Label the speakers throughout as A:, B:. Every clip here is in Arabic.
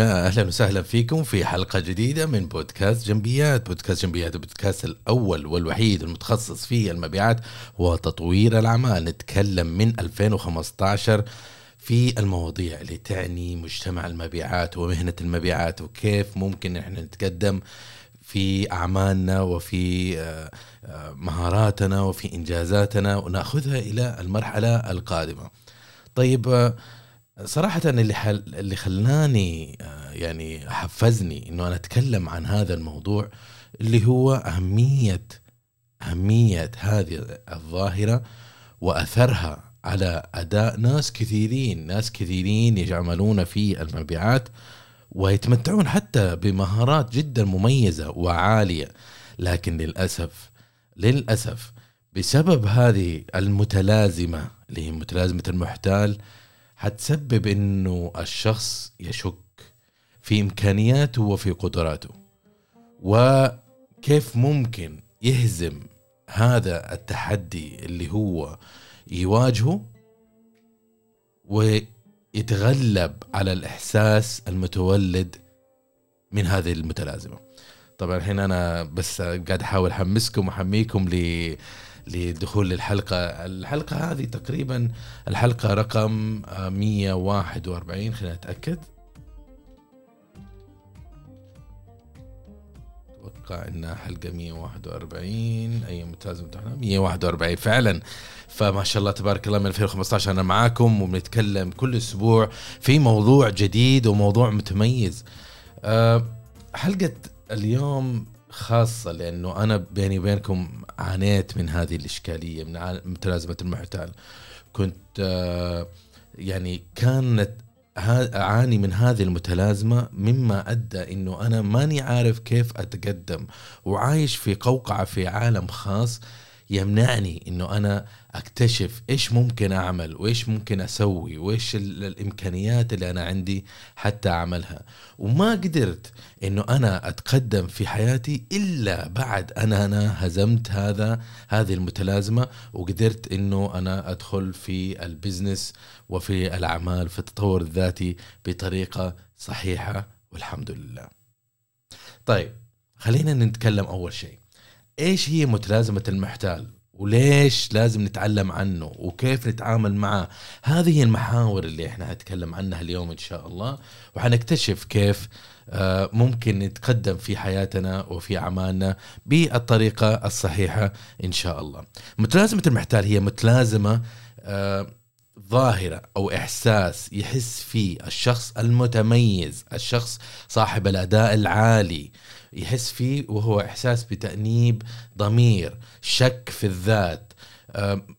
A: يا أهلا وسهلا فيكم في حلقة جديدة من بودكاست جنبيات، بودكاست جنبيات البودكاست الأول والوحيد المتخصص في المبيعات وتطوير الأعمال، نتكلم من 2015 في المواضيع اللي تعني مجتمع المبيعات ومهنة المبيعات وكيف ممكن إحنا نتقدم في أعمالنا وفي آه، آه، مهاراتنا وفي إنجازاتنا. ونأخذها إلى المرحلة القادمة. طيب آه، صراحة اللي حل اللي خلاني يعني حفزني إنه أنا أتكلم عن هذا الموضوع اللي هو أهمية أهمية هذه الظاهرة وأثرها على أداء ناس كثيرين، ناس كثيرين يعملون في المبيعات ويتمتعون حتى بمهارات جدا مميزة وعالية. لكن للأسف للأسف بسبب هذه المتلازمة اللي هي متلازمة المحتال حتسبب إنه الشخص يشك في إمكانياته وفي قدراته. وكيف ممكن يهزم هذا التحدي اللي هو يواجهه؟ يتغلب على الإحساس المتولد من هذه المتلازمة. طبعا الحين أنا بس قاعد أحاول أحمسكم وأحميكم ل للدخول للحلقة الحلقة هذه تقريبا الحلقة رقم 141 خلينا نتأكد. أتوقع إنها حلقة 141 أي ممتاز 141 فعلا. فما شاء الله تبارك الله من 2015 أنا معاكم وبنتكلم كل أسبوع في موضوع جديد وموضوع متميز. أه حلقة اليوم خاصة لأنه أنا بيني وبينكم عانيت من هذه الإشكالية من متلازمة المحتال. كنت أه يعني كانت أعاني من هذه المتلازمة مما أدى إنه أنا ماني عارف كيف أتقدم. وعايش في قوقعة في عالم خاص يمنعني إنه أنا أكتشف إيش ممكن أعمل وإيش ممكن أسوي وإيش الإمكانيات اللي أنا عندي حتى أعملها وما قدرت إنه أنا أتقدم في حياتي إلا بعد أنا أنا هزمت هذا هذه المتلازمة وقدرت إنه أنا أدخل في البزنس وفي الأعمال في التطور الذاتي بطريقة صحيحة والحمد لله. طيب خلينا نتكلم أول شيء إيش هي متلازمة المحتال؟ وليش لازم نتعلم عنه؟ وكيف نتعامل معه؟ هذه هي المحاور اللي إحنا هنتكلم عنها اليوم إن شاء الله. وحنكتشف كيف آه، ممكن نتقدم في حياتنا وفي أعمالنا بالطريقة الصحيحة إن شاء الله. متلازمة المحتال هي متلازمة آه، ظاهرة أو إحساس يحس فيه الشخص المتميز، الشخص صاحب الأداء العالي، يحس فيه وهو إحساس بتأنيب ضمير شك في الذات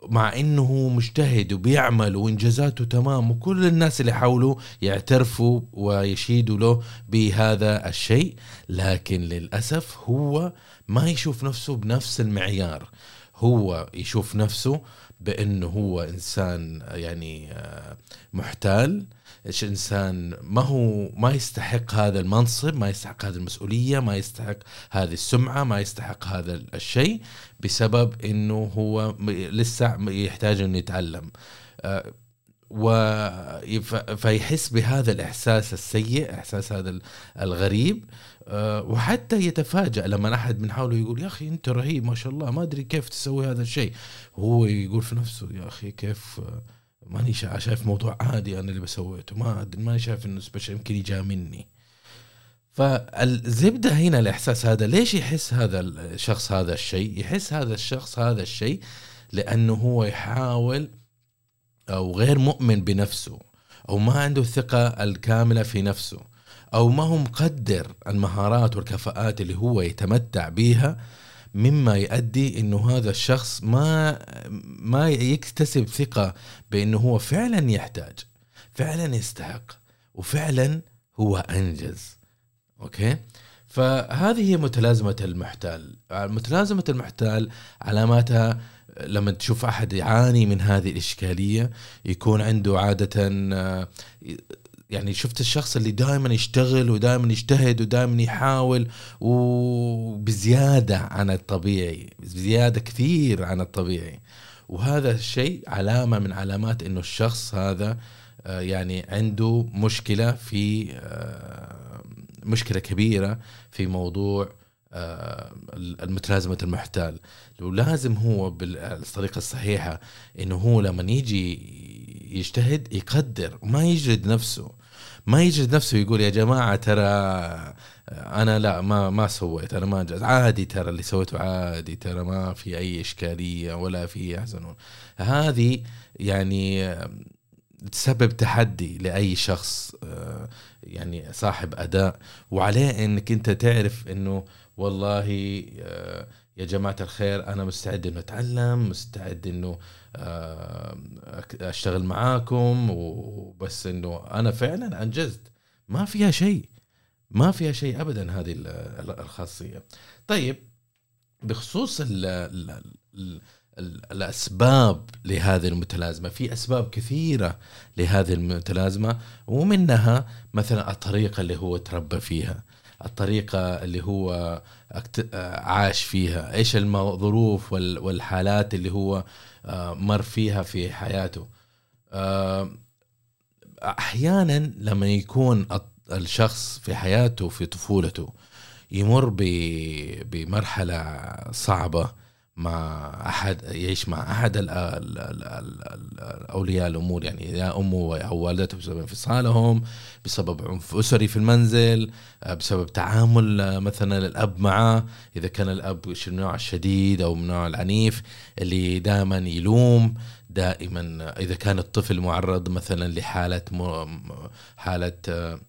A: مع إنه مجتهد وبيعمل وإنجازاته تمام وكل الناس اللي حوله يعترفوا ويشيدوا له بهذا الشيء لكن للأسف هو ما يشوف نفسه بنفس المعيار. هو يشوف نفسه بأنه هو إنسان يعني آه، محتال إيش إنسان ما هو ما يستحق هذا المنصب ما يستحق هذه المسؤولية ما يستحق هذه السمعة ما يستحق هذا الشيء بسبب إنه هو لسه يحتاج إنه يتعلم. آه، و فيحس بهذا الإحساس السيء إحساس هذا الغريب. آه، وحتى يتفاجأ لما أحد من حوله يقول يا أخي أنت رهيب ما شاء الله ما أدري كيف تسوي هذا الشيء. هو يقول في نفسه يا أخي كيف ماني شايف موضوع عادي أنا اللي بسويته. ما ماني شايف إنه سبيشل يمكن يجا مني فالزبدة هنا الإحساس هذا ليش يحس هذا الشخص هذا الشيء؟ يحس هذا الشخص هذا الشيء لأنه هو يحاول أو غير مؤمن بنفسه أو ما عنده الثقة الكاملة في نفسه أو ما هو مقدر المهارات والكفاءات اللي هو يتمتع بها مما يؤدي إنه هذا الشخص ما ما يكتسب ثقة بإنه هو فعلا يحتاج فعلا يستحق وفعلا هو أنجز. أوكي؟ فهذه هي متلازمة المحتال. متلازمة المحتال علاماتها لما تشوف أحد يعاني من هذه الإشكالية يكون عنده عادة يعني شفت الشخص اللي دائما يشتغل ودائما يجتهد ودائما يحاول وبزيادة عن الطبيعي بزيادة كثير عن الطبيعي. وهذا الشيء علامة من علامات إنه الشخص هذا آه، يعني عنده مشكلة في آه، مشكلة كبيرة في موضوع آه، المتلازمة المحتال. ولازم هو بالطريقة الصحيحة إنه هو لما يجي يجتهد يقدر ما يجلد نفسه. ما يجلد نفسه يقول يا جماعة ترى أنا لا ما ما سويت أنا ما جاز عادي ترى اللي سويته عادي ترى ما في أي إشكالية ولا في يحزنون. هذه يعني تسبب تحدي لأي شخص آه، يعني صاحب أداء. وعليه إنك أنت تعرف إنه والله آه، يا جماعة الخير أنا مستعد إنه أتعلم مستعد إنه آه، أشتغل معاكم وبس إنه أنا فعلا أنجزت. ما فيها شيء. ما فيها شيء ابدا هذه الخاصية. طيب بخصوص ال ال ال الأسباب لهذه المتلازمة. في أسباب كثيرة لهذه المتلازمة ومنها مثلا الطريقة اللي هو تربى فيها. الطريقة اللي هو عاش فيها. إيش الظروف والحالات اللي هو آه، مر فيها في حياته. آه، أحيانا لما يكون الشخص في حياته في طفولته يمر بمرحلة صعبة مع أحد يعيش مع أحد أولياء الأمور. يعني يا أمه أو والدته بسبب انفصالهم بسبب عنف أسري في المنزل آه، بسبب تعامل آه، مثلا الأب معه. إذا كان الأب من النوع الشديد أو من النوع العنيف اللي دائما يلوم دائما إذا كان الطفل معرض مثلا لحالة حالة آه،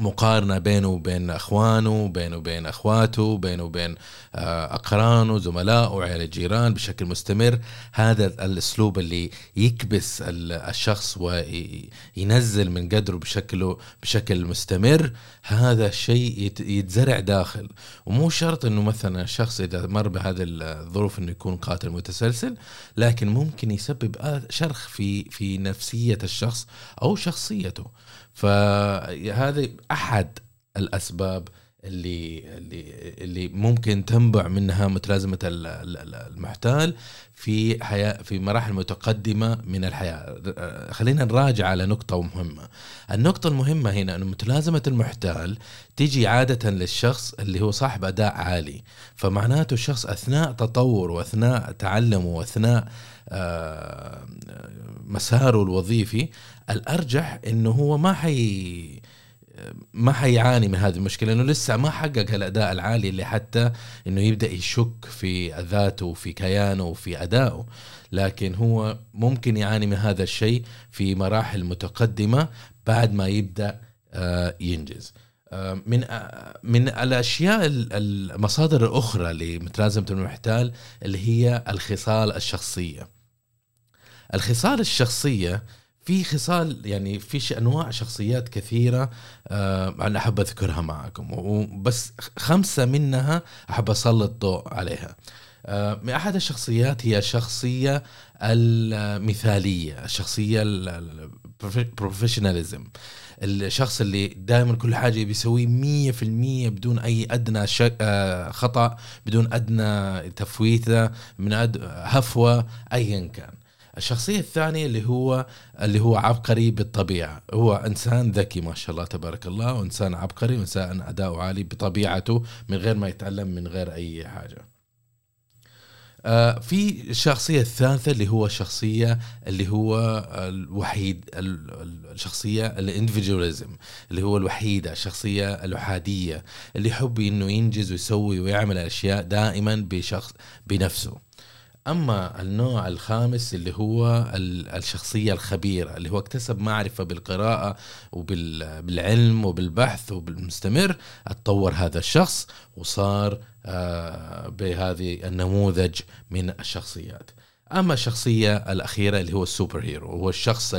A: مقارنة بينه وبين أخوانه بينه وبين أخواته بينه وبين آه، أقرانه زملائه وعيال الجيران بشكل مستمر. هذا الأسلوب اللي يكبس الشخص وينزل من قدره بشكله بشكل مستمر. هذا الشيء يتزرع داخل. ومو شرط إنه مثلا الشخص إذا مر بهذه الظروف إنه يكون قاتل متسلسل لكن ممكن يسبب شرخ في في نفسية الشخص أو شخصيته. فهذه أحد الأسباب اللي اللي اللي ممكن تنبع منها متلازمة المحتال في حياه في مراحل متقدمة من الحياة. خلينا نراجع على نقطة مهمة. النقطة المهمة هنا إنه متلازمة المحتال تيجي عادة للشخص اللي هو صاحب أداء عالي. فمعناته الشخص أثناء تطوره وأثناء تعلمه وأثناء آه، مساره الوظيفي الأرجح إنه هو ما حي ما حيعاني من هذه المشكلة لأنه لسه ما حقق الأداء العالي اللي حتى إنه يبدأ يشك في ذاته وفي كيانه وفي أدائه. لكن هو ممكن يعاني من هذا الشيء في مراحل متقدمة بعد ما يبدأ آه، ينجز. آه، من من الأشياء المصادر الأخرى لمتلازمه المحتال اللي هي الخصال الشخصية. الخصال الشخصية في خصال يعني في أنواع شخصيات كثيرة آه أنا أحب أذكرها معكم وبس خمسة منها أحب أسلط الضوء عليها. آه من أحد الشخصيات هي الشخصيه المثالية الشخصيه البروفيشناليزم الشخص اللي دائما كل حاجة بيسويه مية في المية بدون أي أدنى آه، خطأ بدون أدنى تفويتة من أد... هفوة ايا كان. الشخصية الثانية اللي هو اللي هو عبقري بالطبيعة. هو إنسان ذكي ما شاء الله تبارك الله وإنسان عبقري وإنسان أداؤه عالي بطبيعته من غير ما يتعلم من غير أي حاجة. آه في الشخصية الثالثة اللي هو الشخصية اللي هو الوحيد الشخصية الاندفجواليزم اللي هو الوحيدة الشخصية الأحادية اللي يحب إنه ينجز ويسوي ويعمل أشياء دائما بشخص بنفسه. أما النوع الخامس اللي هو الشخصية الخبيرة اللي هو اكتسب معرفة بالقراءة وبالعلم وبالبحث وبالمستمر اتطور هذا الشخص وصار آه، بهذه النموذج من الشخصيات. أما الشخصية الأخيرة اللي هو السوبر هيرو هو الشخص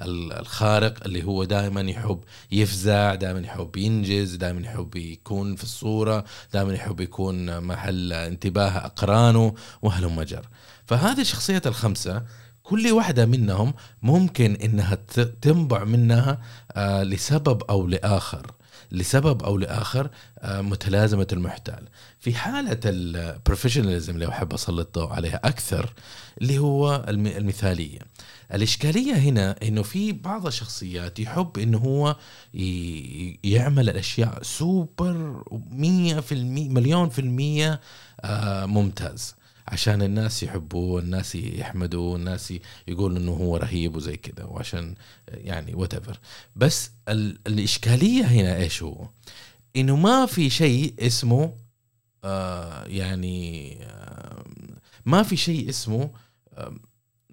A: الخارق اللي هو دائما يحب يفزع دائما يحب ينجز دائما يحب يكون في الصورة دائما يحب يكون محل انتباه أقرانه وهلم جر فهذه الشخصيات الخمسة كل واحدة منهم ممكن إنها تنبع منها آه، لسبب أو لآخر. لسبب أو لآخر آه، متلازمة المحتال. في حالة البروفيشناليزم اللي أحب أسلط الضوء عليها أكثر اللي هو المثالية. الإشكالية هنا إنه في بعض الشخصيات يحب إنه هو يعمل الأشياء سوبر مية في المية مليون في المية آه، ممتاز. عشان الناس يحبوه الناس يحمدوه الناس يقولوا إنه هو رهيب وزي كذا وعشان يعني وات بس الإشكالية هنا إيش هو؟ إنه ما في شيء اسمه آه يعني آه ما في شيء اسمه آه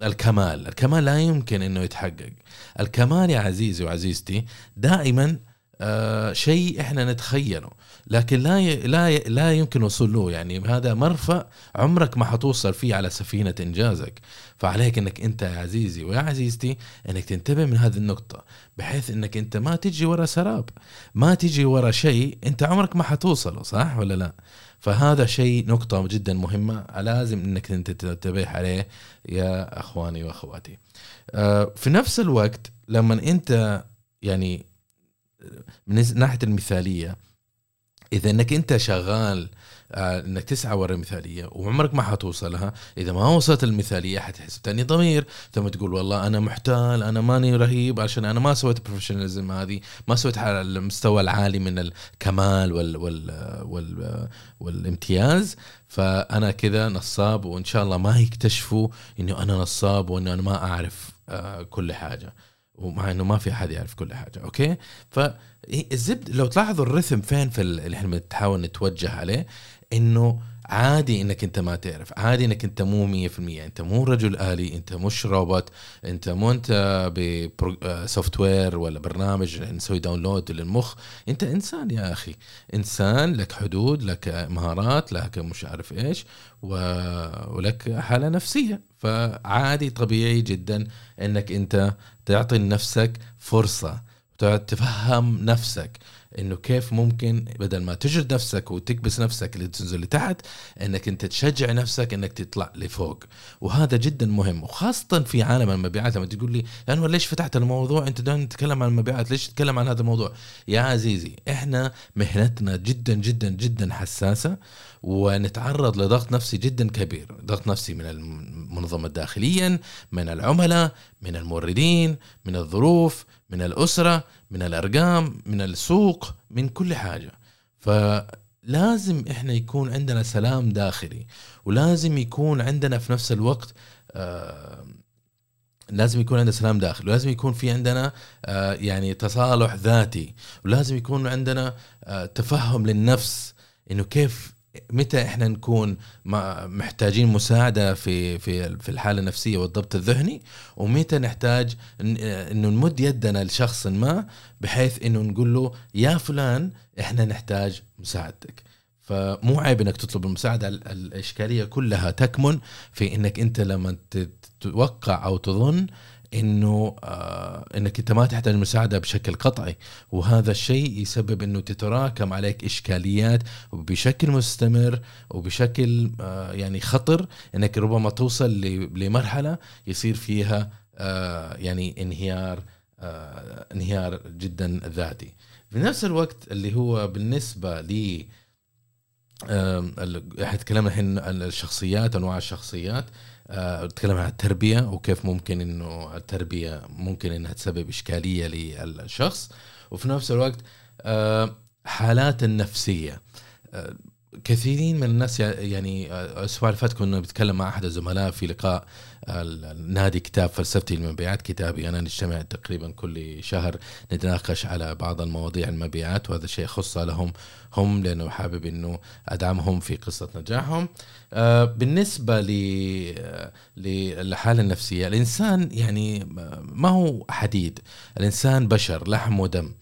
A: الكمال. الكمال لا يمكن إنه يتحقق. الكمال يا عزيزي وعزيزتي دائما آه شيء إحنا نتخيله. لكن لا ي... لا ي... لا يمكن وصول له. يعني هذا مرفأ عمرك ما حتوصل فيه على سفينة إنجازك. فعليك إنك أنت يا عزيزي ويا عزيزتي إنك تنتبه من هذه النقطة بحيث إنك أنت ما تجي ورا سراب ما تجي ورا شيء أنت عمرك ما حتوصله صح ولا لا؟ فهذا شيء نقطة جدا مهمة لازم إنك أنت تنتبه عليه يا أخواني وأخواتي. آه، في نفس الوقت لما أنت يعني من ناحية المثالية إذا إنك أنت شغال آه، إنك تسعى ورا المثالية وعمرك ما حتوصلها إذا ما وصلت المثالية حتحس بتأنيب ضمير ثم تقول والله أنا محتال أنا ماني رهيب عشان أنا ما سويت professionalism هذه ما سويت على المستوى العالي من الكمال وال وال وال والامتياز فأنا كذا نصاب وإن شاء الله ما يكتشفوا انه أنا نصاب وانه أنا ما أعرف آه، كل حاجة. ومع إنه ما في أحد يعرف كل حاجة okay؟ فالزبدة لو تلاحظوا ال rhythm فين في اللي إحنا بنحاول نتوجه عليه؟ إنه عادي إنك أنت ما تعرف عادي إنك أنت مو 100% أنت مو رجل آلي أنت مش روبوت أنت مو أنت ب software ولا برنامج نسوي download للمخ. أنت إنسان يا أخي إنسان لك حدود لك مهارات لك مش عارف إيش ولك حالة نفسية. فعادي طبيعي جدا إنك أنت تعطي لنفسك فرصة تفهم نفسك. إنه كيف ممكن بدل ما تجرد نفسك وتكبس نفسك اللي تنزل لتحت إنك أنت تشجع نفسك إنك تطلع لفوق. وهذا جدا مهم وخاصه في عالم المبيعات. لما تقول لي انور ليش فتحت الموضوع؟ أنت دائما تتكلم عن المبيعات ليش تتكلم عن هذا الموضوع؟ يا عزيزي إحنا مهنتنا جدا جدا جدا حساسة ونتعرض لضغط نفسي جدا كبير. ضغط نفسي من المنظمه داخليا من العملاء من الموردين من الظروف من الأسرة من الأرقام من السوق من كل حاجة. فلازم إحنا يكون عندنا سلام داخلي ولازم يكون عندنا في نفس الوقت آه لازم يكون عندنا سلام داخلي ولازم يكون في عندنا آه يعني تصالح ذاتي ولازم يكون عندنا آه تفهم للنفس إنه كيف متى إحنا نكون محتاجين مساعدة في في في الحالة النفسية والضبط الذهني؟ ومتى نحتاج إنه نمد يدنا لشخص ما بحيث إنه نقول له يا فلان إحنا نحتاج مساعدتك. فمو عيب إنك تطلب المساعدة الإشكالية كلها تكمن في إنك أنت لما تتوقع أو تظن إنه آه إنك أنت ما تحتاج مساعدة بشكل قطعي. وهذا الشيء يسبب إنه تتراكم عليك إشكاليات وبشكل مستمر وبشكل آه يعني خطر إنك ربما توصل لمرحلة يصير فيها آه يعني انهيار آه انهيار جدا ذاتي. في نفس الوقت اللي هو بالنسبة ل إحنا تكلمنا الحين عن الشخصيات أنواع الشخصيات. نتكلم عن التربية وكيف ممكن إنه التربية ممكن إنها تسبب إشكالية للشخص. وفي نفس الوقت آه، حالات النفسية. آه، كثيرين من الناس يعني آه، الأسبوع اللي فات كنا بنتكلم مع أحد الزملاء في لقاء نادي كتاب فلسفتي المبيعات كتابي أنا نجتمع تقريبا كل شهر نتناقش على بعض المواضيع المبيعات وهذا الشيء يخص لهم هم لأنه حابب إنه أدعمهم في قصة نجاحهم. آه، بالنسبة للحالة النفسية الإنسان يعني ما هو حديد. الإنسان بشر لحم ودم.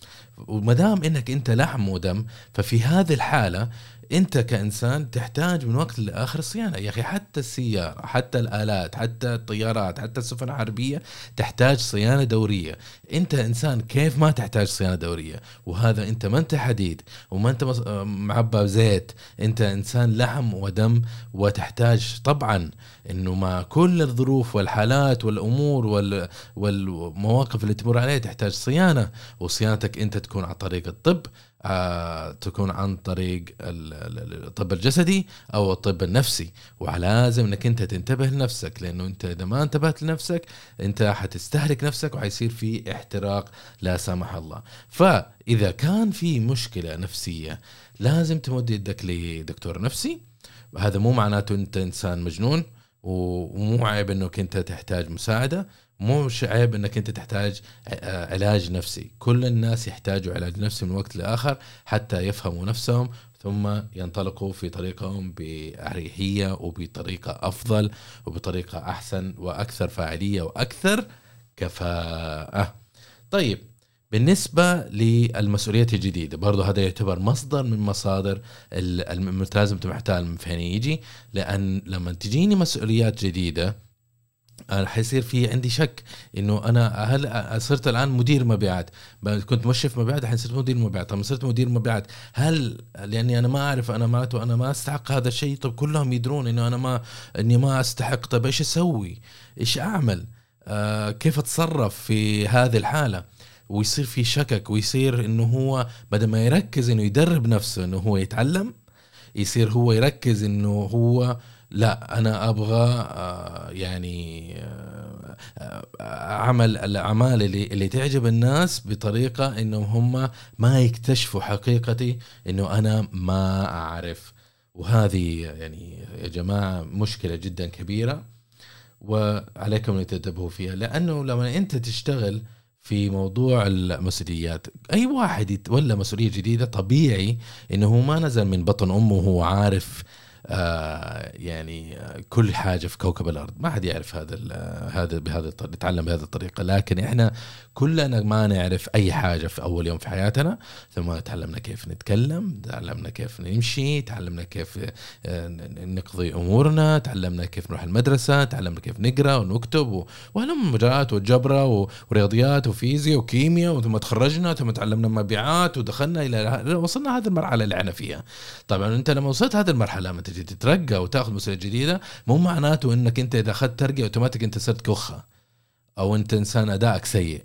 A: وما دام إنك أنت لحم ودم ففي هذه الحالة انت كإنسان تحتاج من وقت لآخر صيانه يا أخي حتى السيارة حتى الآلات حتى الطيارات حتى السفن الحربية تحتاج صيانة دورية. انت إنسان كيف ما تحتاج صيانة دورية؟ وهذا انت ما انت حديد وما انت معبى زيت انت إنسان لحم ودم وتحتاج طبعا إنه مع كل الظروف والحالات والأمور والمواقف اللي تمر عليها تحتاج صيانة. وصيانتك انت تكون عن طريق الطب. تكون عن طريق الطب الجسدي أو الطب النفسي. ولازم إنك أنت تنتبه لنفسك لأنه أنت إذا ما انتبهت لنفسك أنت حتستهلك نفسك وحيصير في احتراق لا سمح الله. فإذا كان في مشكلة نفسية لازم تمد يدك لدكتور نفسي. هذا مو معناته أنت إنسان مجنون ومو عيب إنك أنت تحتاج مساعدة. مو عيب إنك أنت تحتاج آه، علاج نفسي. كل الناس يحتاجوا علاج نفسي من وقت لآخر حتى يفهموا نفسهم ثم ينطلقوا في طريقهم بأريحية وبطريقة أفضل وبطريقة أحسن وأكثر فاعلية وأكثر كفاءة. طيب بالنسبة للمسؤوليات الجديدة برضو هذا يعتبر مصدر من مصادر الملتزم محتال من فين يجي؟ لأن لما تجيني مسؤوليات جديدة راح يصير في عندي شك إنه أنا هل صرت الآن مدير مبيعات؟ كنت مشرف مبيعات الحين صرت مدير مبيعات. طب صرت مدير مبيعات هل لأني أنا ما أعرف أنا معناته أنا ما أستحق هذا الشيء؟ طب كلهم يدرون إنه أنا ما إني ما أستحق. طب إيش أسوي؟ إيش أعمل؟ آه كيف أتصرف في هذه الحالة؟ ويصير في شكك ويصير إنه هو بدل ما يركز إنه يدرب نفسه إنه هو يتعلم يصير هو يركز إنه هو لا أنا أبغى آه، يعني آه، آه، اعمل الأعمال اللي اللي تعجب الناس بطريقة إنهم هم ما يكتشفوا حقيقتي إنه أنا ما أعرف. وهذه يعني يا جماعة مشكلة جدا كبيرة وعليكم ان تنتبهوا فيها. لأنه لما أنت تشتغل في موضوع المسؤوليات أي واحد يتولى مسؤولية جديدة طبيعي إنه ما نزل من بطن أمه وهو عارف آه، يعني آه، كل حاجة في كوكب الأرض. ما حد يعرف هذا هذا بهذا الطريقة نتعلم بهذه الطريقة. لكن إحنا كلنا ما نعرف أي حاجة في أول يوم في حياتنا. ثم تعلمنا كيف نتكلم تعلمنا كيف نمشي تعلمنا كيف آه، نقضي أمورنا تعلمنا كيف نروح المدرسة تعلمنا كيف نقرأ ونكتب وهلم مجالات وجبرة ورياضيات وفيزياء وكيمياء ثم تخرجنا ثم تعلمنا مبيعات ودخلنا إلى وصلنا هذه المرحلة اللي إحنا فيها. طبعا أنت لما وصلت هذه المرحلة لما تجي تترقى وتاخذ مسؤوليه جديدة مو معناته إنك أنت إذا أخذت ترقية أوتوماتيك أنت صرت كخه أو أنت إنسان أدائك سيء.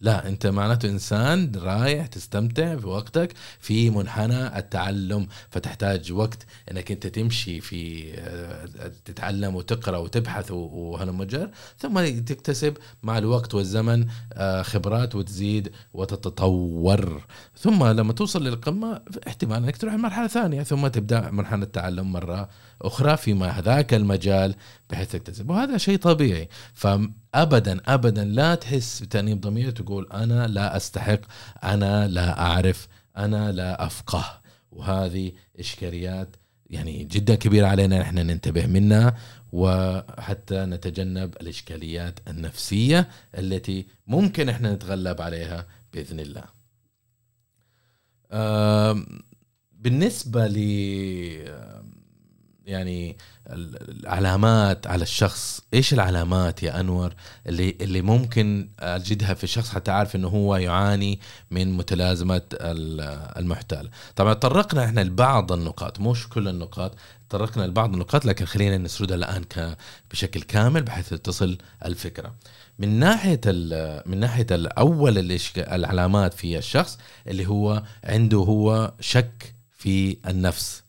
A: لا انت معناته إنسان رايح تستمتع بوقتك في منحنى التعلم فتحتاج وقت إنك أنت تمشي في آه، تتعلم وتقرأ وتبحث وهالمجر ثم تكتسب مع الوقت والزمن آه، خبرات وتزيد وتتطور. ثم لما توصل للقمة احتمال إنك تروح لمرحلة ثانية ثم تبدأ منحنى التعلم مرة أخرى فيما هذاك المجال بحيث تكتسب. وهذا شيء طبيعي. فابدا ابدا لا تحس بتأنيب ضمير تقول أنا لا أستحق أنا لا أعرف أنا لا أفقه وهذه إشكاليات يعني جدا كبيرة علينا نحن ننتبه منها وحتى نتجنب الإشكاليات النفسية التي ممكن إحنا نتغلب عليها بإذن الله. بالنسبة ل يعني العلامات على الشخص. إيش العلامات يا أنور اللي اللي ممكن أجدها في الشخص حتى أعرف إنه هو يعاني من متلازمة المحتال؟ طبعا تطرقنا إحنا لبعض النقاط مش كل النقاط تطرقنا لبعض النقاط لكن خلينا نسردها الآن بشكل كامل بحيث تصل الفكرة. من ناحية من ناحية الأول العلامات في الشخص اللي هو عنده هو شك في النفس.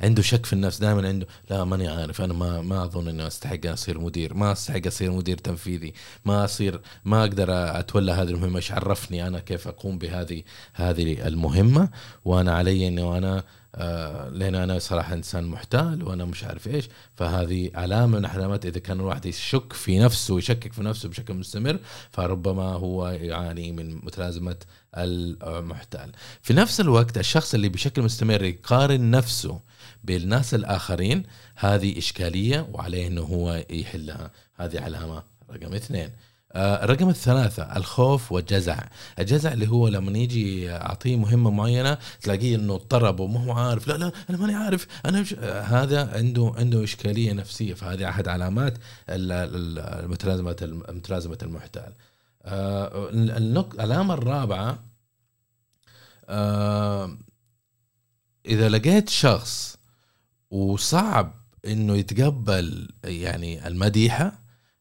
A: عنده شك في النفس دائما عنده. لا ماني عارف. أنا ما ما أظن إني أستحق أصير مدير. ما أستحق أصير مدير تنفيذي. ما اصير ما أقدر أتولى هذه المهمة. إيش عرفني أنا كيف أقوم بهذه هذه المهمة؟ وأنا علي انه أنا آه لأن أنا صراحة إنسان محتال وأنا مش عارف إيش. فهذه علامة من علامات إذا كان الواحد يشك في نفسه ويشكك في نفسه بشكل مستمر فربما هو يعاني من متلازمة المحتال. في نفس الوقت الشخص اللي بشكل مستمر يقارن نفسه بالناس الآخرين هذه إشكالية وعليه أنه هو يحلها هذه علامة رقم اثنين. آه رقم الثلاثة الخوف والجزع. الجزع اللي هو لما يجي أعطيه مهمة معينة تلاقيه أنه اضطرب وما هو عارف لا لا أنا ماني عارف أنا مش آه هذا عنده عنده إشكالية نفسية. فهذه أحد علامات المتلازمة متلازمة المحتال. آه العلامة الرابعة آه إذا لقيت شخص وصعب إنه يتقبل يعني المديحة.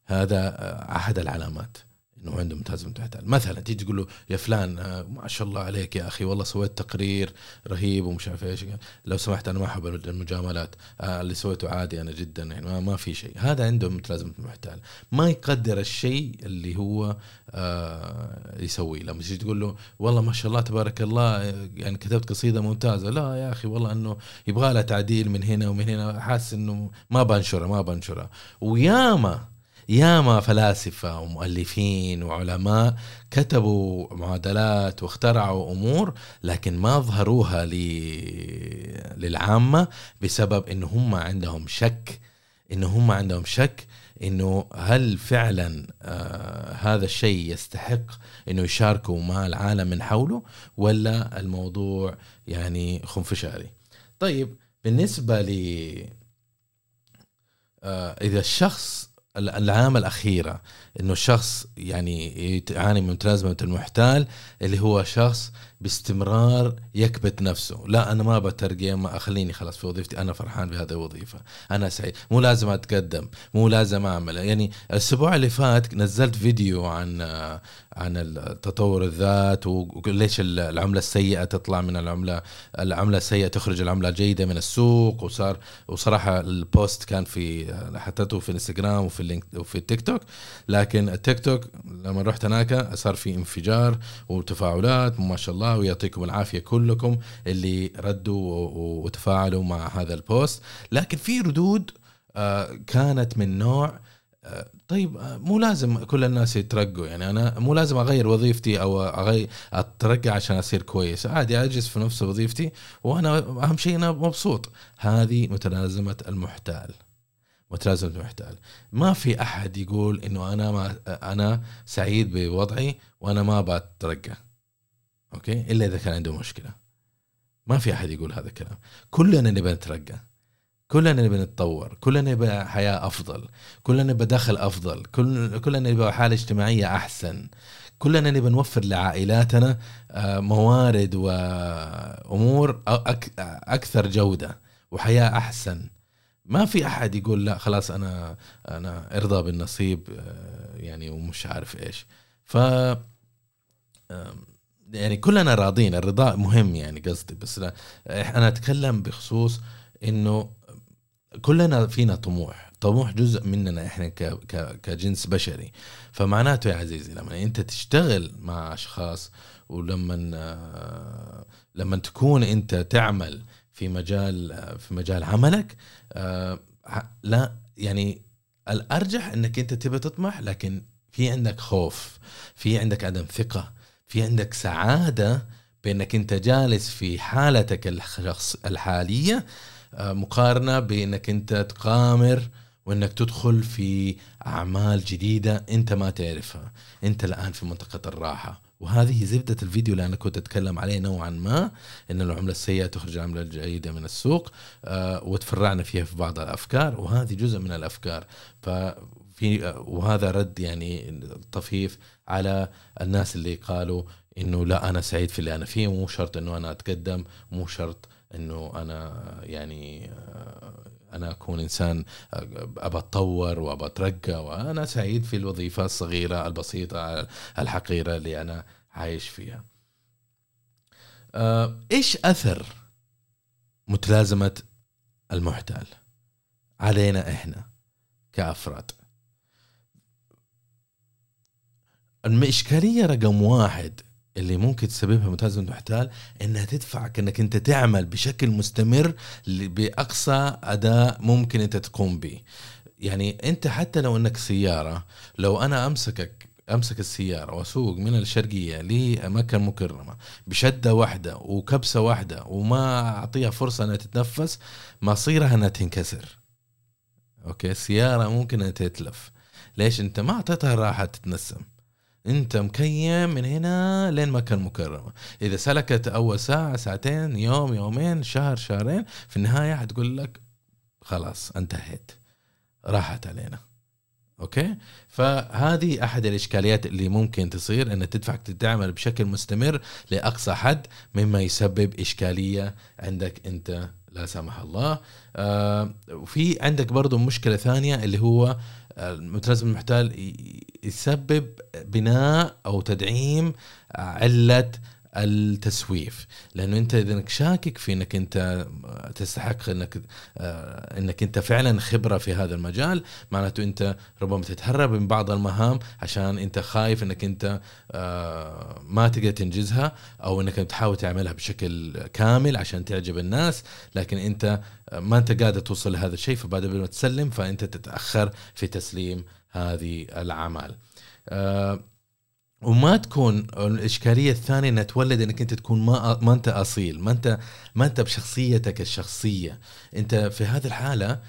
A: هذا أحد العلامات. إنه عنده ملازمه محتال مثلا تيجي تقول له يا فلان آه، ما شاء الله عليك يا أخي والله سويت تقرير رهيب ومش عارف إيش. لو سمحت أنا ما أحب المجاملات آه اللي سويته عادي أنا جدا يعني ما, ما في شيء. هذا عنده متلازمه المحتال ما يقدر الشيء اللي هو آه يسويه. لما تيجي تقول له والله ما شاء الله تبارك الله يعني كتبت قصيدة ممتازة. لا يا أخي والله إنه يبغى لها تعديل من هنا ومن هنا. حاسس إنه ما بنشرها ما بنشرها وياما ياما فلاسفة ومؤلفين وعلماء كتبوا معادلات واخترعوا أمور لكن ما ظهروها للعامة بسبب إنه هم عندهم شك إنه هم عندهم شك إنه هل فعلا آه هذا الشيء يستحق إنه يشاركوا مع العالم من حوله ولا الموضوع يعني خنفشاري؟ طيب بالنسبة ل آه إذا الشخص العلامة الأخيرة. إنه الشخص يعني يعاني من متلازمة المحتال اللي هو شخص باستمرار يكبت نفسه. لا أنا ما بترقى ما أخليني خلاص في وظيفتي أنا فرحان بهذه الوظيفة. أنا سعيد. مو لازم أتقدم مو لازم أعمل. يعني الأسبوع اللي فات نزلت فيديو عن عن التطور الذات وليش العملة السيئة تطلع من العملة العملة السيئة تخرج العملة الجيدة من السوق. وصار وصراحة ال post كان في حطيته في الانستغرام وفي وفي التيك توك لكن التيك توك لما رحت هناك صار في انفجار وتفاعلات ما شاء الله ويعطيكم العافية كلكم اللي ردوا وتفاعلوا مع هذا البوست. لكن في ردود آه، كانت من نوع آه، طيب آه، مو لازم كل الناس يترقوا. يعني أنا مو لازم أغير وظيفتي أو اغير أترقى عشان أصير كويس. عادي أجلس في نفس وظيفتي وأنا أهم شيء أنا مبسوط. هذه متلازمة المحتال. متلازمه المحتال ما في أحد يقول إنه أنا ما أنا سعيد بوضعي وأنا ما بترقى. أوكي؟ إلا إذا كان عنده مشكلة. ما في أحد يقول هذا الكلام. كلنا نبي نترقى. كلنا نبي نتطور. كلنا نبي حياة أفضل. كلنا نبي دخل أفضل. كل كلنا نبي حالة اجتماعية أحسن. كلنا نبي نوفر لعائلاتنا آه، موارد وامور أكثر جودة وحياة أحسن. ما في أحد يقول لا خلاص أنا أنا ارضى بالنصيب آه، يعني ومش عارف إيش. ف يعني كلنا راضين الرضا مهم يعني قصدي بس لا أنا أتكلم بخصوص إنه كلنا فينا طموح. طموح جزء مننا إحنا كجنس بشري. فمعناته يا عزيزي لما أنت تشتغل مع أشخاص ولما لما تكون أنت تعمل في مجال في مجال عملك. لا يعني الأرجح إنك أنت تبى تطمح لكن في عندك خوف في عندك عدم ثقة في عندك سعادة بإنك أنت جالس في حالتك الشخص الحالية آه، مقارنة بإنك أنت تقامر وإنك تدخل في أعمال جديدة أنت ما تعرفها. أنت الآن في منطقة الراحة. وهذه زبدة الفيديو اللي أنا كنت أتكلم عليه نوعا ما أن العملة السيئة تخرج العملة الجيدة من السوق آه وتفرعنا فيها في بعض الأفكار وهذه جزء من الأفكار. ففي آه وهذا رد يعني طفيف على الناس اللي قالوا إنه لا أنا سعيد في اللي أنا فيه مو شرط إنه أنا أتقدم مو شرط إنه أنا يعني آه، أنا أكون إنسان أبى أتطور وأبى أترقى وأنا سعيد في الوظيفة الصغيرة البسيطة الحقيرة اللي أنا عايش فيها. إيش أثر متلازمة المحتال علينا إحنا كأفراد؟ الإشكالية رقم واحد اللي ممكن تسببها متلازمة المحتال إنها تدفعك إنك أنت تعمل بشكل مستمر بأقصى أداء ممكن أنت تقوم به. يعني أنت حتى لو إنك سيارة لو أنا أمسكك أمسك السيارة وأسوق من الشرقية لمكة المكرمة بشدة واحدة وكبسة واحدة وما أعطيها فرصة إنها تتنفس مصيرها إنها تنكسر. أوكي؟ السيارة ممكن إنها تتلف. ليش؟ أنت ما أعطيتها راحة تتنسم. انت مكيم من هنا لين مكة المكرمة. إذا سلكت أول ساعة ساعتين يوم يومين شهر شهرين في النهاية حتقول لك خلاص انتهيت. راحت علينا. أوكي؟ فهذه أحد الإشكاليات اللي ممكن تصير ان تدفعك تعمل بشكل مستمر لأقصى حد مما يسبب إشكالية عندك أنت لا سمح الله. آه وفي عندك برضو مشكلة ثانية اللي هو المتلازم المحتال يسبب بناء أو تدعيم علة التسويف. لأنه أنت إذا شاكك في إنك أنت تستحق إنك آه، إنك أنت فعلا خبرة في هذا المجال معناته أنت ربما تتهرب من بعض المهام عشان أنت خايف إنك أنت آه، ما تقدر تنجزها أو إنك تحاول تعملها بشكل كامل عشان تعجب الناس لكن أنت ما أنت قادر توصل لهذا الشيء فبعد ما تسلم فأنت تتأخر في تسليم هذه الأعمال. آه، وما تكون الإشكالية الثانية إنها تولد إنك أنت تكون ما ما أنت أصيل ما انت ما أنت بشخصيتك الشخصية. أنت في هذه الحالة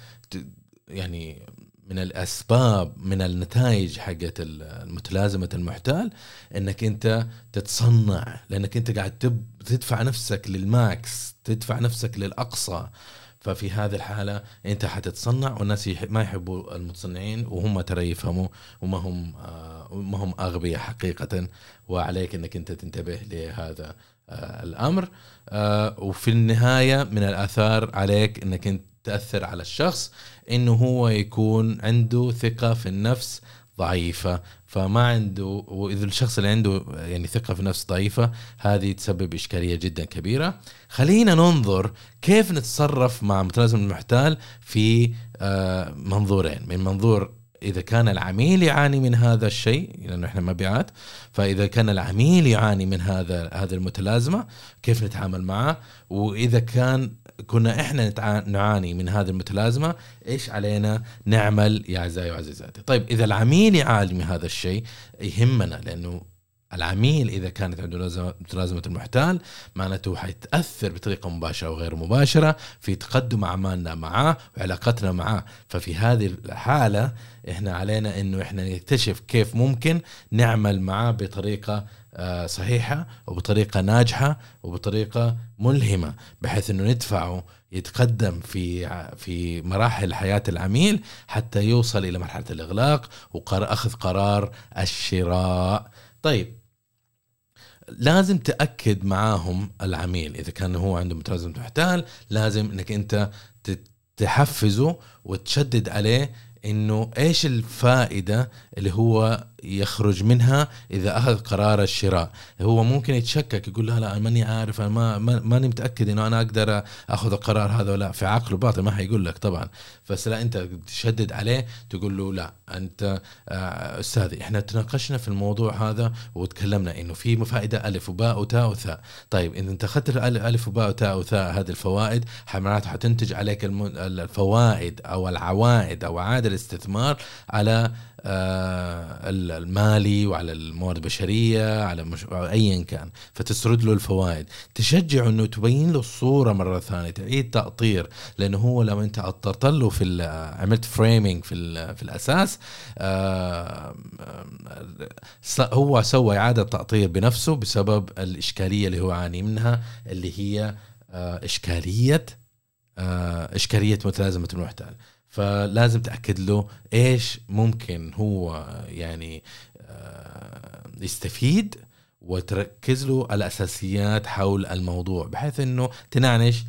A: يعني من الأسباب من النتائج حقت المتلازمة المحتال إنك أنت تتصنع لأنك أنت قاعد تدفع نفسك للماكس تدفع نفسك للأقصى. ففي هذه الحالة أنت حتتصنع والناس ما يحبوا المتصنعين وهم ترى يفهموا وما هم آه ما هم أغبياء حقيقة وعليك أنك أنت تنتبه لهذا آه الأمر. آه وفي النهاية من الآثار عليك أنك أنت تأثر على الشخص أنه هو يكون عنده ثقة في النفس ضعيفة فما عنده وإذا الشخص اللي عنده يعني ثقة في نفس ضعيفة هذه تسبب إشكالية جدا كبيرة. خلينا ننظر كيف نتصرف مع متلازم المحتال في آه، منظورين. من منظور إذا كان العميل يعاني من هذا الشيء لأنه إحنا مبيعات فإذا كان العميل يعاني من هذا هذه المتلازمة كيف نتعامل معه؟ وإذا كان كنا إحنا نعاني من هذه المتلازمة إيش علينا؟ نعمل يا اعزائي وعزيزاتي طيب إذا العميل من هذا الشيء يهمنا لأنه العميل إذا كانت عنده متلازمة المحتال معناته حيتأثر بطريقة مباشرة وغير مباشرة في تقدم أعمالنا معاه وعلاقتنا معاه. ففي هذه الحالة إحنا علينا إنه إحنا نكتشف كيف ممكن نعمل معاه بطريقة صحيحة وبطريقة ناجحة وبطريقة ملهمة بحيث إنه ندفعه يتقدم في في مراحل حياة العميل حتى يوصل إلى مرحلة الإغلاق واخذ قرار الشراء. طيب لازم تأكد معاهم العميل إذا كان هو عنده متلازمه محتال لازم إنك أنت تحفزه وتشدد عليه إنه إيش الفائدة اللي هو يخرج منها إذا أخذ قرار الشراء. هو ممكن يتشكك يقول لا لا ماني عارف أنا ما ماني متأكد إنه أنا أقدر أخذ القرار هذا ولا في عقله باطل ما حيقول لك طبعا. بس لا أنت تشدد عليه تقول له لا أنت آه، استاذي إحنا تناقشنا في الموضوع هذا وتكلمنا إنه في فائدة ألف وباء وتاء وثاء. طيب إذا أنت أخذت ألف وباء وتاء وثاء هذه الفوائد معناته حتنتج عليك الفوائد أو العوائد أو عائد الاستثمار على المالي وعلى الموارد البشرية على مش... ايا كان. فتسرد له الفوائد. تشجعه أنه تبين له الصورة مرة ثانية تعيد تأطير. لأنه هو لما أنت أطرت له في عملت فريمينج في في الأساس آه، هو سوى إعادة تأطير بنفسه بسبب الإشكالية اللي هو يعاني منها اللي هي آه، إشكالية إشكالية متلازمة المحتال. فلازم تأكد له إيش ممكن هو يعني آه، يستفيد وتركز له الأساسيات حول الموضوع بحيث إنه تنعنش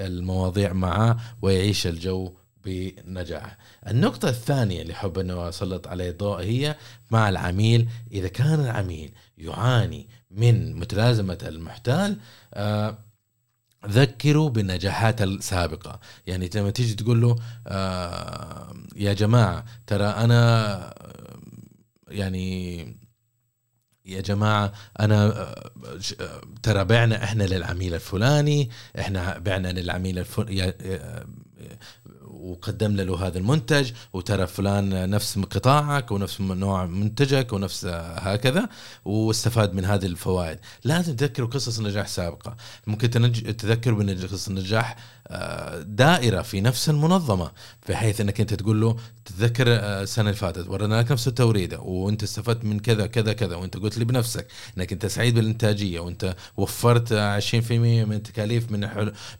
A: المواضيع معه ويعيش الجو بنجاح. النقطة الثانية اللي حب أنه أسلط عليه الضوء هي مع العميل. إذا كان العميل يعاني من متلازمة المحتال آه ذكروا بالنجاحات السابقة. يعني لما تيجي تقول له آه يا جماعة ترى أنا يعني يا جماعة أنا آه، ترى بعنا إحنا للعميل الفلاني إحنا بعنا للعميل الفلاني وقدمنا له هذا المنتج وترى فلان نفس قطاعك ونفس نوع منتجك ونفس هكذا واستفاد من هذه الفوائد. لازم تذكروا قصص نجاح سابقة. ممكن تذكروا بقصص النجاح دائرة في نفس المنظمة بحيث إنك أنت تقول له تتذكر آه، السنة اللي فاتت ورينا لك نفس التوريده وأنت استفدت من كذا كذا كذا وأنت قلت لي بنفسك إنك أنت سعيد بالإنتاجية وأنت وفرت 20% من التكاليف من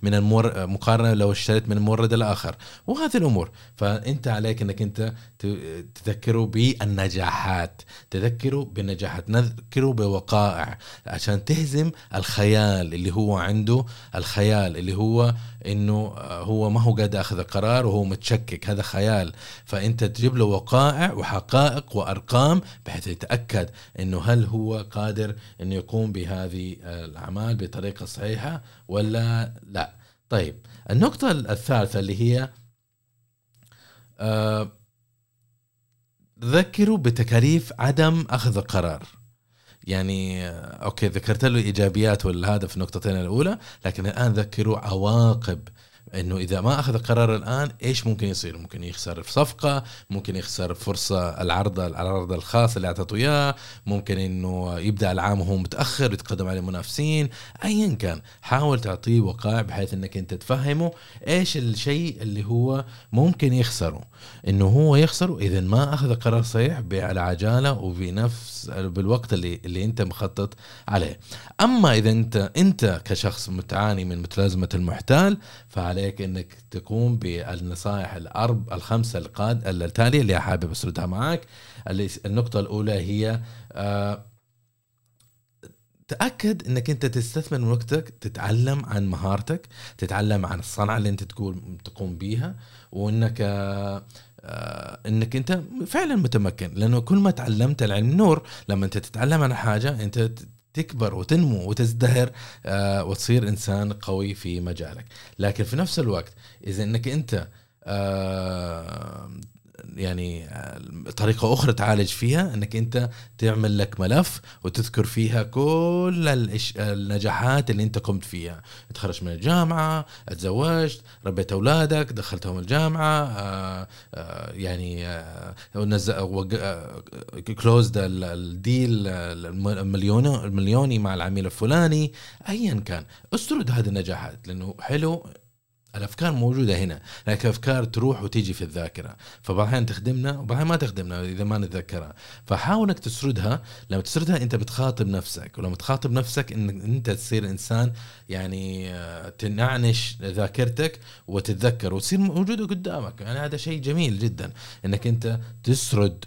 A: من المور مقارنة لو اشتريت من المورد الآخر. وهذه الأمور. فأنت عليك إنك أنت تذكره بالنجاحات تذكره بالنجاحات نذكره بوقائع عشان تهزم الخيال اللي هو عنده الخيال اللي هو إنه هو ما هو قادر ياخذ قرار وهو متشكك. هذا خيال. فأنت تجيب له وقائع وحقائق وأرقام بحيث يتأكد إنه هل هو قادر إنه يقوم بهذه الأعمال بطريقة صحيحة ولا لا. طيب النقطة الثالثة اللي هي آه ذكروا بتكاليف عدم أخذ القرار. يعني أوكي ذكرت له إيجابيات والهدف في النقطتين الأولى لكن الآن ذكروا عواقب إنه إذا ما أخذ القرار الآن إيش ممكن يصير؟ ممكن يخسر في صفقة، ممكن يخسر فرصة العرض العرض الخاص اللي أعطته إياه، ممكن إنه يبدأ العام وهو متأخر يتقدم على المنافسين، ايا كان حاول تعطيه وقائع بحيث إنك أنت تفهمه إيش الشيء اللي هو ممكن يخسره، إنه هو يخسره إذا ما أخذ قرار صحيح على عجاله وبنفس بالوقت اللي اللي أنت مخطط عليه. أما إذا أنت أنت كشخص متعاني من متلازمة المحتال فعليك إنك تقوم بالنصائح الارب الخمسة القاد التالية اللي حابب أسردها معك النقطة الأولى هي آه تأكد إنك أنت تستثمر من وقتك تتعلم عن مهارتك تتعلم عن الصنعة اللي أنت تقول تقوم بيها وإنك آه إنك أنت فعلا متمكن. لأنه كل ما تعلمت العلم نور لما أنت تتعلم عن حاجة أنت تكبر وتنمو وتزدهر آه وتصير إنسان قوي في مجالك. لكن في نفس الوقت إذا إنك أنت آه يعني طريقة أخرى تعالج فيها أنك أنت تعمل لك ملف وتذكر فيها كل النجاحات اللي أنت قمت فيها. تخرجت من الجامعة تزوجت ربيت أولادك دخلتهم الجامعة آه، آه، يعني كلوزد آه، الديل المليوني مع العميل الفلاني أيا كان. استرد هذه النجاحات لأنه حلو الأفكار موجودة هنا لكن أفكار تروح وتيجي في الذاكرة. فبعض الاحيان تخدمنا وبعض ما تخدمنا إذا ما نتذكرها. فحاول إنك تسردها. لما تسردها أنت بتخاطب نفسك ولما تخاطب نفسك إن أنت تصير إنسان يعني آه، تنعنش ذاكرتك وتتذكر وتصير موجودة قدامك. يعني هذا شيء جميل جدا إنك أنت تسرد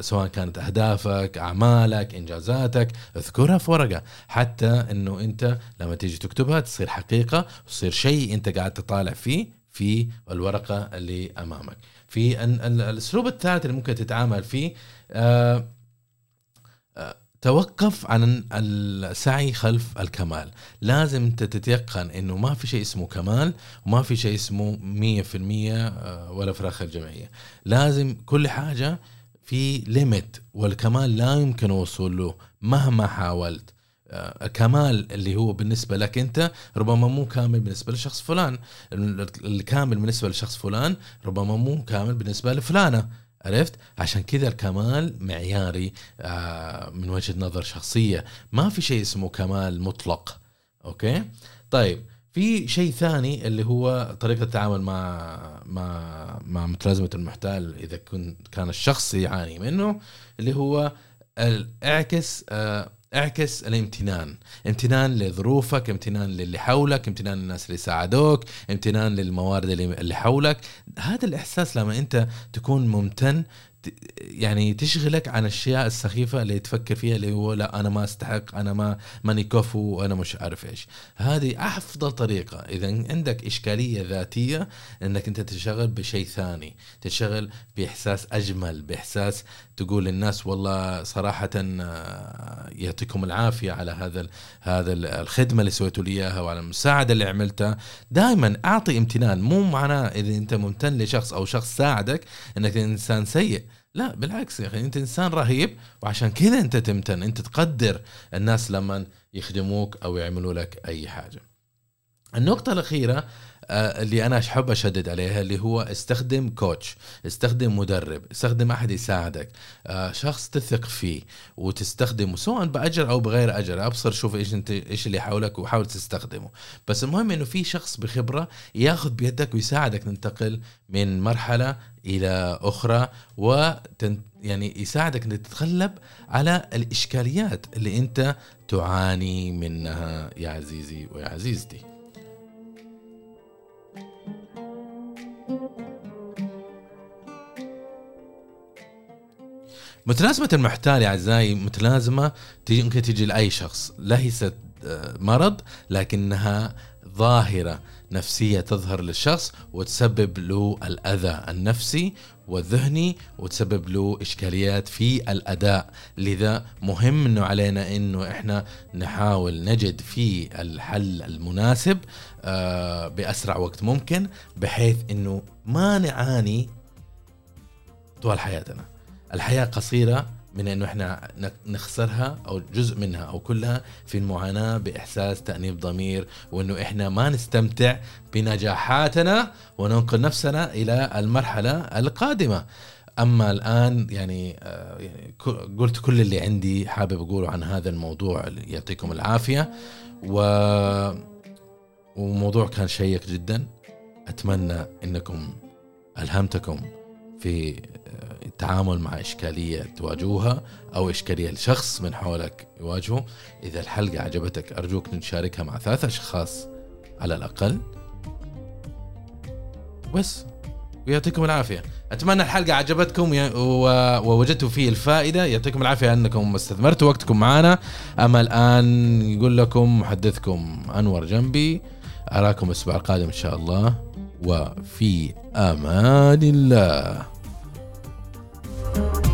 A: سواء كانت أهدافك أعمالك إنجازاتك اذكرها في ورقة. حتى إنه أنت لما تيجي تكتبها تصير حقيقة وتصير شيء أنت قاعد تطالع فيه في الورقة اللي أمامك. في الأسلوب الثالث اللي ممكن تتعامل فيه آه، آه، توقف عن السعي خلف الكمال. لازم انت تتيقن إنه ما في شيء اسمه كمال وما في شيء اسمه 100% آه، ولا فراخ الجمعية. لازم كل حاجة في ليميت والكمال لا يمكن الوصول له مهما حاولت. آه، الكمال اللي هو بالنسبة لك أنت ربما مو كامل بالنسبة لشخص فلان. الكامل بالنسبة لشخص فلان ربما مو كامل بالنسبة لفلانة. عرفت؟ عشان كذا الكمال معياري آه، من وجهة نظر شخصية. ما في شيء اسمه كمال مطلق أوكي؟ طيب في شيء ثاني اللي هو طريقة التعامل مع مع مع متلازمة المحتال إذا كنت كان الشخص يعاني منه اللي هو اعكس آه، اعكس الامتنان. امتنان لظروفك امتنان للي حولك امتنان للناس اللي ساعدوك امتنان للموارد اللي حولك. هذا الإحساس لما أنت تكون ممتن يعني تشغلك عن الأشياء السخيفة اللي تفكر فيها اللي هو لا أنا ما أستحق أنا ما ماني كفو وأنا مش عارف إيش. هذه أفضل طريقة. إذا عندك إشكالية ذاتية إنك أنت تشتغل بشيء ثاني. تشتغل بإحساس أجمل بإحساس تقول للناس والله صراحة آه، يعطيكم العافية على هذا هذا الخدمة اللي سويتوا لي إياها وعلى المساعدة اللي عملتها. دائما أعطي امتنان. مو معناه إذا أنت ممتن لشخص أو شخص ساعدك إنك إنسان سيء. لا بالعكس يا أخي أنت إنسان رهيب وعشان كذا أنت تمتن أنت تقدر الناس لما يخدموك أو يعملوا لك أي حاجة. النقطة الأخيرة اللي أنا أحب أشدد عليها اللي هو استخدم كوتش استخدم مدرب استخدم أحد يساعدك آه، شخص تثق فيه وتستخدمه سواء بأجر أو بغير أجر أبصر شوف إيش أنت إيش اللي حولك وحاول تستخدمه. بس المهم إنه في شخص بخبرة ياخذ بيدك ويساعدك تنتقل من مرحلة إلى أخرى و يعني يساعدك إنك تتغلب على الإشكاليات اللي أنت تعاني منها يا عزيزي ويا عزيزتي. متلازمة المحتال يا أعزائي متلازمة تيجي ممكن تيجي لأي شخص. ليست آه، مرض لكنها ظاهرة نفسية تظهر للشخص وتسبب له الأذى النفسي والذهني وتسبب له إشكاليات في الأداء. لذا مهم أنه علينا أنه إحنا نحاول نجد في الحل المناسب آه، بأسرع وقت ممكن بحيث أنه ما نعاني طوال حياتنا. الحياة قصيرة من إنه إحنا نخسرها أو جزء منها أو كلها في المعاناة بإحساس تأنيب ضمير وإنه إحنا ما نستمتع بنجاحاتنا وننقل نفسنا إلى المرحلة القادمة. أما الآن يعني, آه، يعني قلت كل اللي عندي حابب أقوله عن هذا الموضوع يعطيكم العافية. و وموضوع كان شيق جدا. أتمنى إنكم ألهمتكم في التعامل مع إشكالية تواجهها أو إشكالية لشخص من حولك يواجهه. إذا الحلقة عجبتك أرجوك نشاركها مع ثلاث أشخاص على الأقل. بس ويعطيكم العافية. أتمنى الحلقة عجبتكم ووجدتوا فيه الفائدة. يعطيكم العافية أنكم استثمرتوا وقتكم معنا. أما الآن يقول لكم محدثكم أنور جنبي. أراكم الأسبوع القادم إن شاء الله. وفي أمان الله. Thank you.